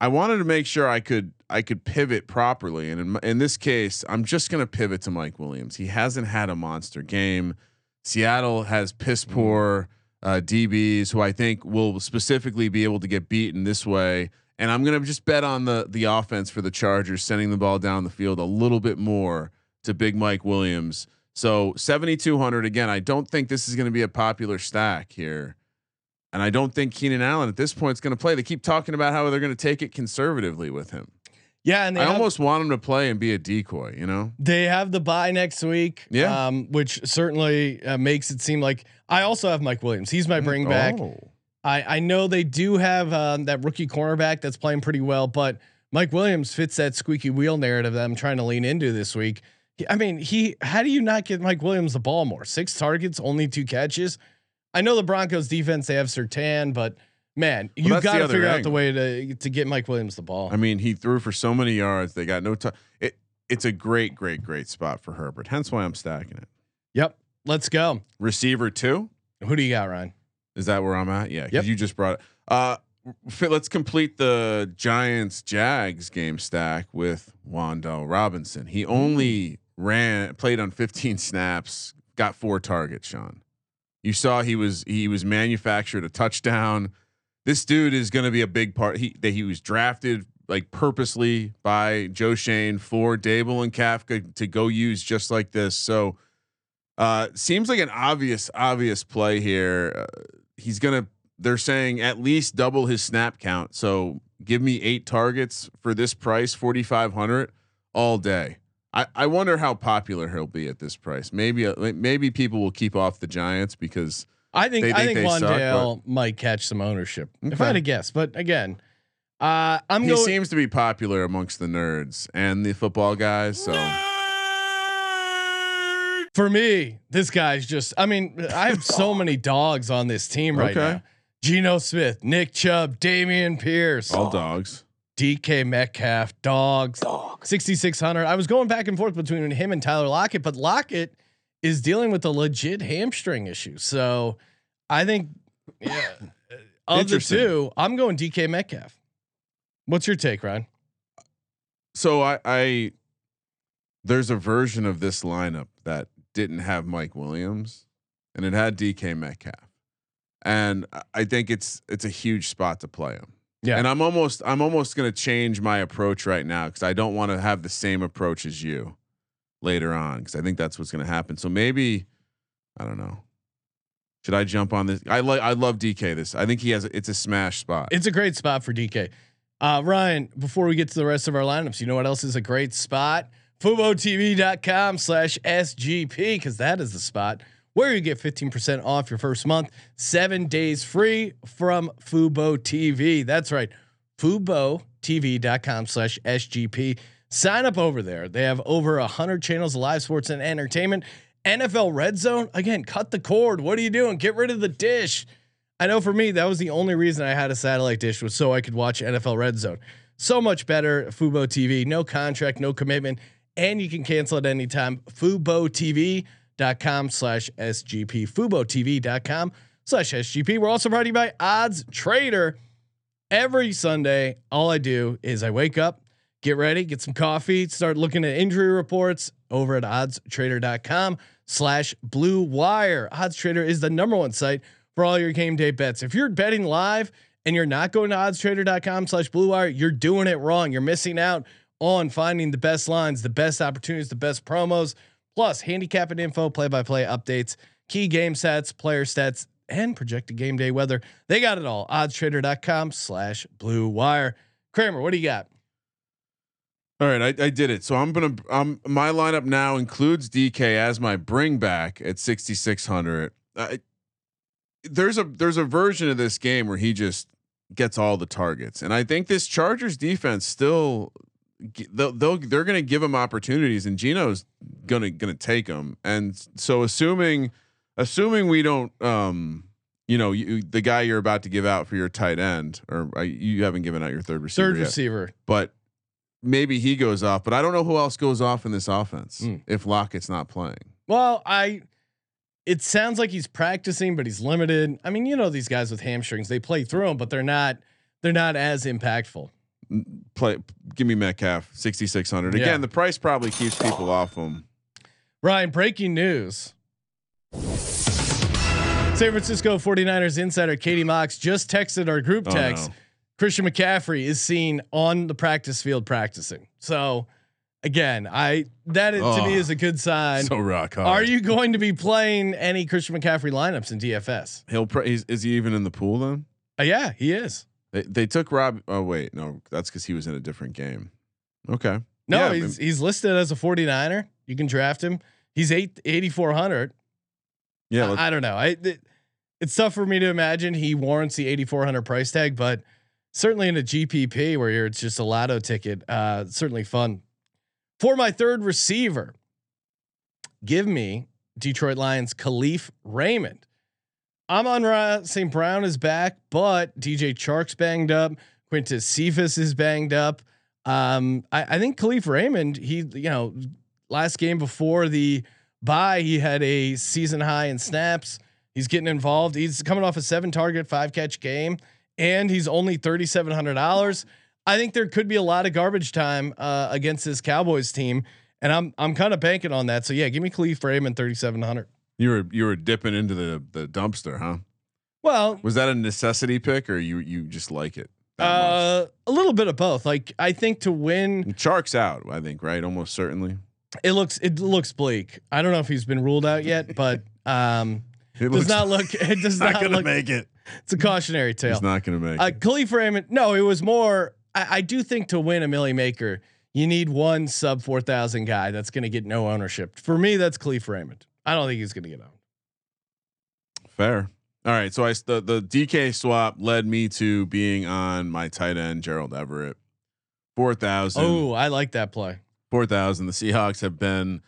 I wanted to make sure I could I could pivot properly. And in, in this case, I'm just going to pivot to Mike Williams. He hasn't had a monster game. Seattle has piss poor uh, DBs who I think will specifically be able to get beaten this way. And I'm going to just bet on the the offense for the Chargers sending the ball down the field a little bit more to Big Mike Williams. So 7,200 again. I don't think this is going to be a popular stack here. And I don't think Keenan Allen at this point is going to play. They keep talking about how they're going to take it conservatively with him. Yeah, and they I have, almost want him to play and be a decoy, you know? they have the bye next week. Yeah. um, which certainly uh, makes it seem like I also have Mike Williams. He's my bring back. Oh. I I know they do have um, that rookie cornerback that's playing pretty well, but Mike Williams fits that squeaky wheel narrative that I'm trying to lean into this week. I mean, he how do you not get Mike Williams the ball more? Six targets, only two catches. I know the Broncos defense they have Surtain, but man, you that's got to figure out the way to to get Mike Williams the ball. I mean, he threw for so many yards. They got no time. It, it's a great, great, great spot for Herbert. Hence why I'm stacking it. yep, let's go. Receiver two. Who do you got, Ryan? Is that where I'm at? Yeah. Yep. You just brought it. Uh, let's complete the Giants Jags game stack with Wan'Dale Robinson. He only ran, played on 15 snaps, got four targets. Sean, you saw he was he was manufactured a touchdown. This dude is going to be a big part. He that he was drafted like purposely by Joe Schoen for Daboll and Kafka to go use just like this. So uh seems like an obvious obvious play here. Uh, he's going to they're saying at least double his snap count. So give me eight targets for this price, 4500 all day. I, I wonder how popular he'll be at this price. Maybe uh, maybe people will keep off the Giants because I think They I think think they suck, might catch some ownership if I had to guess. But again, uh, I'm he going. seems to be popular amongst the nerds and the football guys. So For me, this guy's just. I mean, I have so [laughs] many dogs on this team right Okay. now. Geno Smith, Nick Chubb, Dameon Pierce, all dogs. DK Metcalf, dogs, sixty six hundred. I was going back and forth between him and Tyler Lockett, but Lockett is dealing with a legit hamstring issue. So I think, yeah, [laughs] of the two, I'm going DK Metcalf. What's your take, Ryan? So I, I there's a version of this lineup that didn't have Mike Williams and it had DK Metcalf. And I- think it's it's a huge spot to play him. Yeah. And I'm almost I'm almost going to change my approach right now cuz I don't want to have the same approach as you later on cuz I think that's what's going to happen. So maybe I don't know. Should I jump on this? I like I love DK this. I think he has it's a smash spot. It's a great spot for DK. Uh, Ryan, before we get to the rest of our lineups, you know what else is a great spot? FuboTV.com slash SGP, because that is the spot where you get 15% off your first month, seven days free from Fubo TV. That's right. FuboTV.com slash SGP. Sign up over there. They have over 100 channels of live sports and entertainment. NFL Red Zone, again, cut the cord. What are you doing? Get rid of the dish. I know for me, that was the only reason I had a satellite dish was so I could watch NFL Red Zone. So much better, Fubo TV. No contract, no commitment, and you can cancel at any time. FuboTV.com slash SGP. FuboTV.com slash SGP. We're also brought to you by Odds Trader. Every Sunday, all I do is I wake up, get ready, get some coffee, start looking at injury reports over at oddstrader.com slash blue wire. Odds Trader is the number one site for all your game day bets. If you're betting live and you're not going to oddstrader.com slash blue wire, you're doing it wrong. You're missing out on finding the best lines, the best opportunities, the best promos, plus handicapping info, play by play updates, key game stats, player stats, and projected game day weather. They got it all. Oddstrader.com slash blue wire. Kramer, what do you got? All right, I, I did it. So I'm gonna um my lineup now includes DK as my bring back at 6600. Uh, there's a there's a version of this game where he just gets all the targets, and I think this Chargers defense still they'll, they'll they're gonna give him opportunities, and Geno's gonna gonna take them. And so assuming assuming we don't um you know you, the guy you're about to give out for your tight end, or uh, you haven't given out your third receiver Third yet receiver. but maybe he goes off. But I don't know who else goes off in this offense Mm. if Lockett's not playing. Well, I it sounds like he's practicing, but he's limited. I mean, you know these guys with hamstrings, they play through them, but they're not they're not as impactful. Play, give me Metcalf sixty six hundred Yeah. again. The price probably keeps people off him. Ryan, breaking news. San Francisco 49ers insider Katie Mox just texted our group Oh, text. no. Christian McCaffrey is seen on the practice field practicing. So again, I that is, to me Oh, is a good sign. So rock hard. Are you going to be playing any Christian McCaffrey lineups in DFS? He'll. Pr- he's, is he even in the pool then? Uh, yeah, he is. They, they took Rob. Oh wait, no, that's because he was in a different game. Okay. No, Yeah, he's he's listed as a 49er. You can draft him. He's eight eighty four hundred. Yeah. I, I don't know. I it, it's tough for me to imagine he warrants the 8400 price tag, but certainly in a GPP where it's just a lotto ticket, uh, certainly fun. For my third receiver, give me Detroit Lions Kalif Raymond. Amon Ra St. Brown is back, but DJ Chark's banged up. Quintez Cephus is banged up. Um, I, I think Kalif Raymond, he, you know, last game before the bye, he had a season high in snaps. He's getting involved. He's coming off a seven target, five catch game, and he's only thirty seven hundred dollars. I think there could be a lot of garbage time uh, against this Cowboys team, and I'm I'm kind of banking on that. So yeah, give me Kalif Raymond thirty seven hundred. you were you were dipping into the the dumpster, huh? Well, Was that a necessity pick, or you you just like it? uh, a little bit of both. Like I think to win, much? Chark's out, I think, right? Almost certainly. it looks it looks bleak. I don't know if he's been ruled out yet, but um, [laughs] It does not look. [laughs] It does not not, look. make it. It's a cautionary tale. He's not gonna make Uh, it. Kalif Raymond. No, it was more. I, I do think to win a Milly Maker, you need one sub four thousand guy that's going to get no ownership. For me, that's Kalif Raymond. I don't think he's going to get owned. Fair. All right. So I the the DK swap led me to being on my tight end Gerald Everett. Four thousand. Oh, I like that play. four thousand. The Seahawks have been,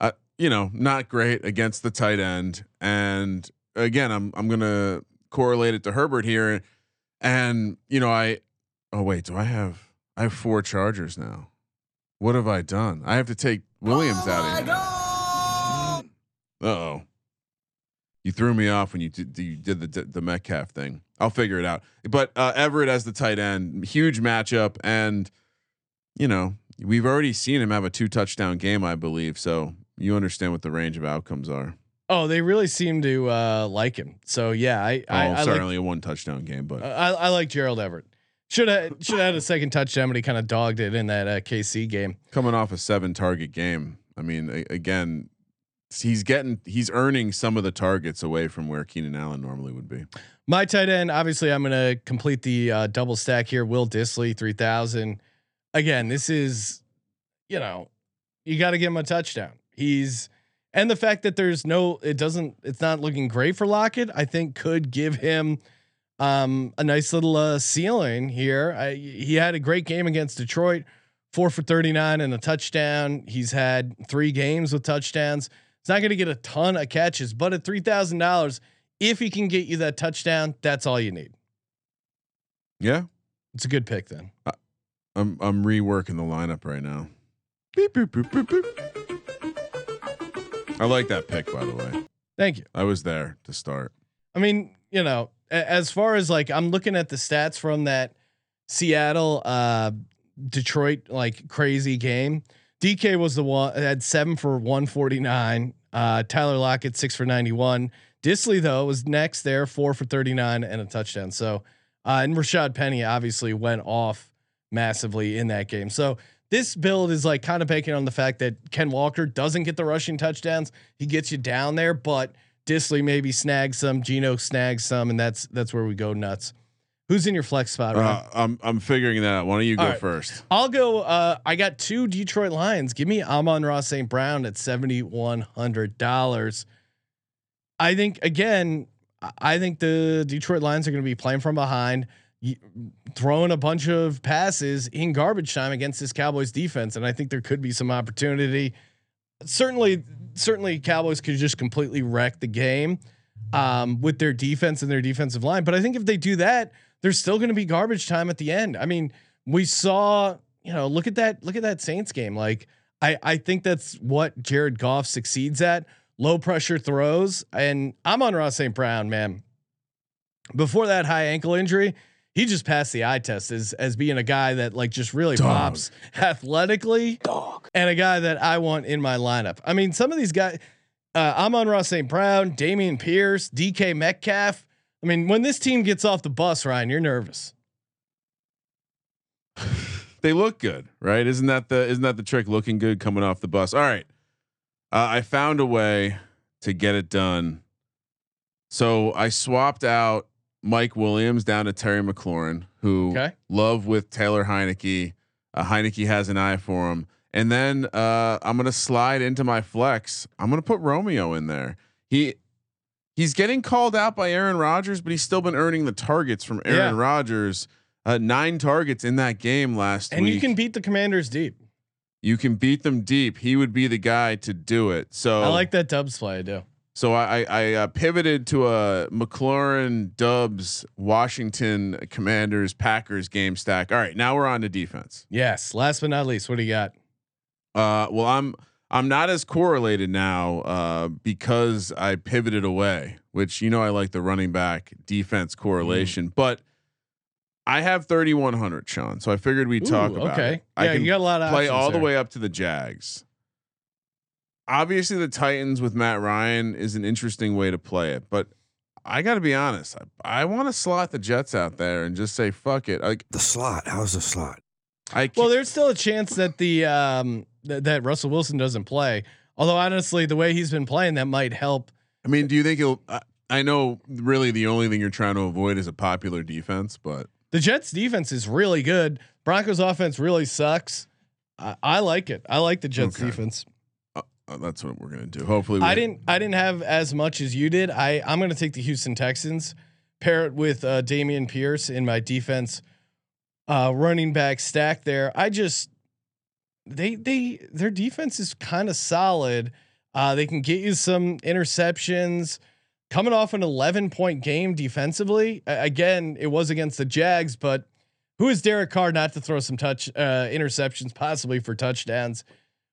uh, you know, not great against the tight end. And again, I'm I'm gonna correlate it to Herbert here. And you know, I oh wait, do I have I have four Chargers now? What have I done? I have to take Williams out of here. Uh oh. You threw me off when you did, you did the the Metcalf thing. I'll figure it out. But uh, Everett as the tight end, huge matchup, and you know we've already seen him have a two touchdown game, I believe. So you understand what the range of outcomes are. Oh, they really seem to uh, like him. So yeah, I Oh, I, I like certainly a one touchdown game, but I, I like Gerald Everett. Should have should have had a second touchdown, but he kind of dogged it in that uh, KC game. coming off a seven target game, I mean, a, again, he's getting he's earning some of the targets away from where Keenan Allen normally would be. My tight end, obviously, I'm going to complete the uh, double stack here. Will Dissly, 3000. Again, this is, you know, you got to give him a touchdown. He's, and the fact that there's no, it doesn't, it's not looking great for Lockett, I think could give him um, a nice little uh, ceiling here. I, he had a great game against Detroit, four for 39 and a touchdown. He's had three games with touchdowns. He's not going to get a ton of catches, but at $3,000, if he can get you that touchdown, that's all you need. Yeah, It's a good pick then. I'm I'm reworking the lineup right now. Beep, boop, boop. I like that pick, by the way. Thank you. I was there to start. I mean, you know, as far as like I'm looking at the stats from that Seattle uh Detroit like crazy game. DK was the one had 7 for 149. Uh Tyler Lockett 6 for 91. Dissly though was next there 4 for 39 and a touchdown. So uh and Rashad Penny obviously went off massively in that game. So this build is like kind of banking on the fact that Ken Walker doesn't get the rushing touchdowns. He gets you down there, but Dissly maybe snags some, Geno snags some, and that's that's where we go nuts. Who's in your flex spot? Ron? Uh, I'm I'm figuring that out. Why don't you go right. first? I'll go. Uh, I got two Detroit Lions. Give me Amon-Ra St. Brown at seventy one hundred dollars. I think again. I- think the Detroit Lions are going to be playing from behind, throwing a bunch of passes in garbage time against this Cowboys defense, and I think there could be some opportunity. Certainly, certainly, Cowboys could just completely wreck the game um, with their defense and their defensive line. But I think if they do that, there's still going to be garbage time at the end. I mean, we saw, you know, look at that, look at that Saints game. Like, I, I think that's what Jared Goff succeeds at low pressure throws. And Amon-Ra St. Brown, man. Before that high ankle injury, he just passed the eye test as as being a guy that like just really Dog. pops athletically, dog, and a guy that I want in my lineup. I mean, some of these guys, uh, Amon-Ra St. Brown, Dameon Pierce, DK Metcalf. I mean, when this team gets off the bus, Ryan, you're nervous. [laughs] they look good, right? Isn't that the isn't that the trick? Looking good coming off the bus. All right, uh, I found a way to get it done. So I swapped out Mike Williams down to Terry McLaurin, who Okay. love with Taylor Heinicke. Uh, Heineke has an eye for him, and then uh, I'm gonna slide into my flex. I'm gonna put Romeo in there. He he's getting called out by Aaron Rodgers, but he's still been earning the targets from Aaron Yeah. Rodgers. Uh, nine targets in that game last And week. And you can beat the Commanders deep. you can beat them deep. He would be the guy to do it. So I like that Doubs play. I do. So I I, uh, pivoted to a McLaurin Doubs Washington Commanders Packers game stack. All right, now we're on to defense. Yes. Last but not least, what do you got? Uh, well, I'm I'm not as correlated now uh, because I pivoted away, which you know I like the running back defense correlation, but I have 3100, Sean. So I figured we'd talk about okay. it. I can you got a lot of play all the way up to the Jags. Obviously, the Titans with Matt Ryan is an interesting way to play it, but I got to be honest. I, I want to slot the Jets out there and just say fuck it. Like The slot. How's the slot? I Well, there's still a chance that the um th- that Russell Wilson doesn't play. Although honestly, the way he's been playing, that might help. I mean, do you think he'll? I, I know really the only thing you're trying to avoid is a popular defense, but The Jets defense is really good. Broncos offense really sucks. I, I like it. I like the Jets Okay. defense. Uh, that's what we're gonna do. Hopefully, we I didn't. I didn't have as much as you did. I I'm going to take the Houston Texans, pair it with uh, Dameon Pierce in my defense, uh, running back stack. There, I just they they their defense is kind of solid. Uh, they can get you some interceptions. Coming off an 11 point game defensively, again, it was against the Jags, but who is Derek Carr not to throw some touch uh, interceptions, possibly for touchdowns?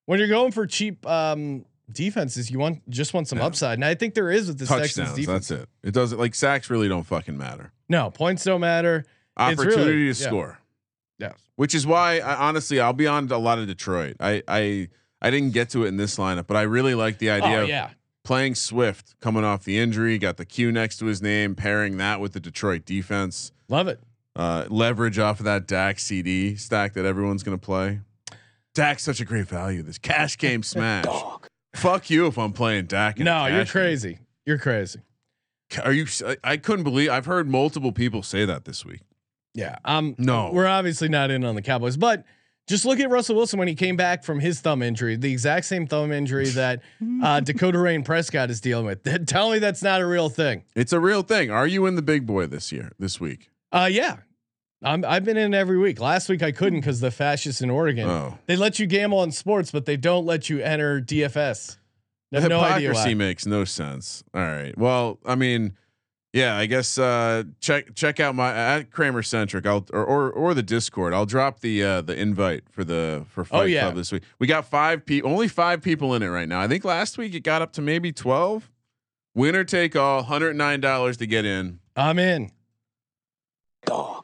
When you're going for cheap um, defenses, you want just want some Yeah. upside, and I think there is with the Texans defense. That's it. It doesn't like sacks really don't fucking matter. No points don't matter. Opportunity really- to yeah. score, Yes. which is why I, honestly I'll be on a lot of Detroit. I I I didn't get to it in this lineup, but I really like the idea Oh of yeah. playing Swift coming off the injury, got the Q next to his name, pairing that with the Detroit defense. Love it. uh, leverage off of that Dak CD stack that everyone's gonna play. Dak's such a great value. This cash game [laughs] smash. Fuck you if I'm playing Dak. No, you're cash game. crazy. You're crazy. Are you? I- I couldn't believe. I've heard multiple people say that this week. Yeah. Um. No. we're obviously not in on the Cowboys, but just look at Russell Wilson when he came back from his thumb injury, the exact same thumb injury [laughs] that uh, Dakota Rain Prescott is dealing with. [laughs] Tell me that's not a real thing. It's a real thing. Are you in the big boy this year? This week? Uh, yeah. I'm, I've been in every week. Last week I couldn't because the fascists in Oregon. Oh, They let you gamble on sports, but they don't let you enter DFS. I the have no idea hypocrisy makes no sense. All right. Well, I mean, yeah. I guess uh, check check out my at Kramer Centric. I'll or, or or the Discord. I'll drop the uh, the invite for the for Fight Oh, yeah. Club this week. We got five people. Only five people in it right now. I think last week it got up to maybe twelve. Winner take all. Hundred nine dollars to get in. I'm in.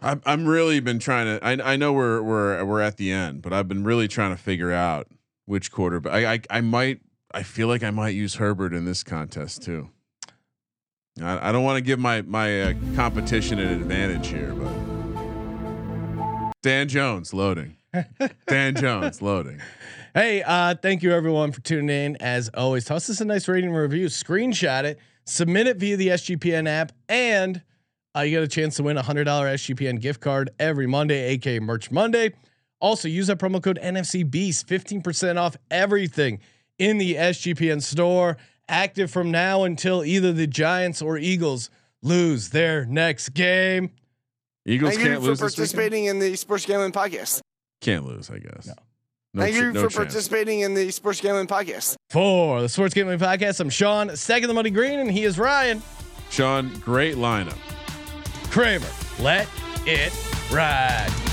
I'm I'm really been trying to. I I know we're we're we're at the end, but I've been really trying to figure out which quarterback. I I, I might. I feel like I might use Herbert in this contest too. I, I don't want to give my my uh, competition an advantage here, but Dan Jones loading. Dan Jones [laughs] loading. Hey, uh, thank you everyone for tuning in. As always, toss us a nice rating and review, screenshot it, submit it via the SGPN app, and uh, you get a chance to win a hundred dollar SGPN gift card every Monday, aka Merch Monday. Also, use that promo code NFCBeast, fifteen percent off everything in the SGPN store. Active from now until either the Giants or Eagles lose their next game. Eagles Thank can't for lose this weekend? participating in the Sports Gambling Podcast. Can't lose, I guess. No. No Thank ch- you no for chance. participating in the Sports Gambling Podcast. For the Sports Gambling Podcast, I'm Sean, second the money green, and he is Ryan Sean, great lineup. Kramer. Let it ride.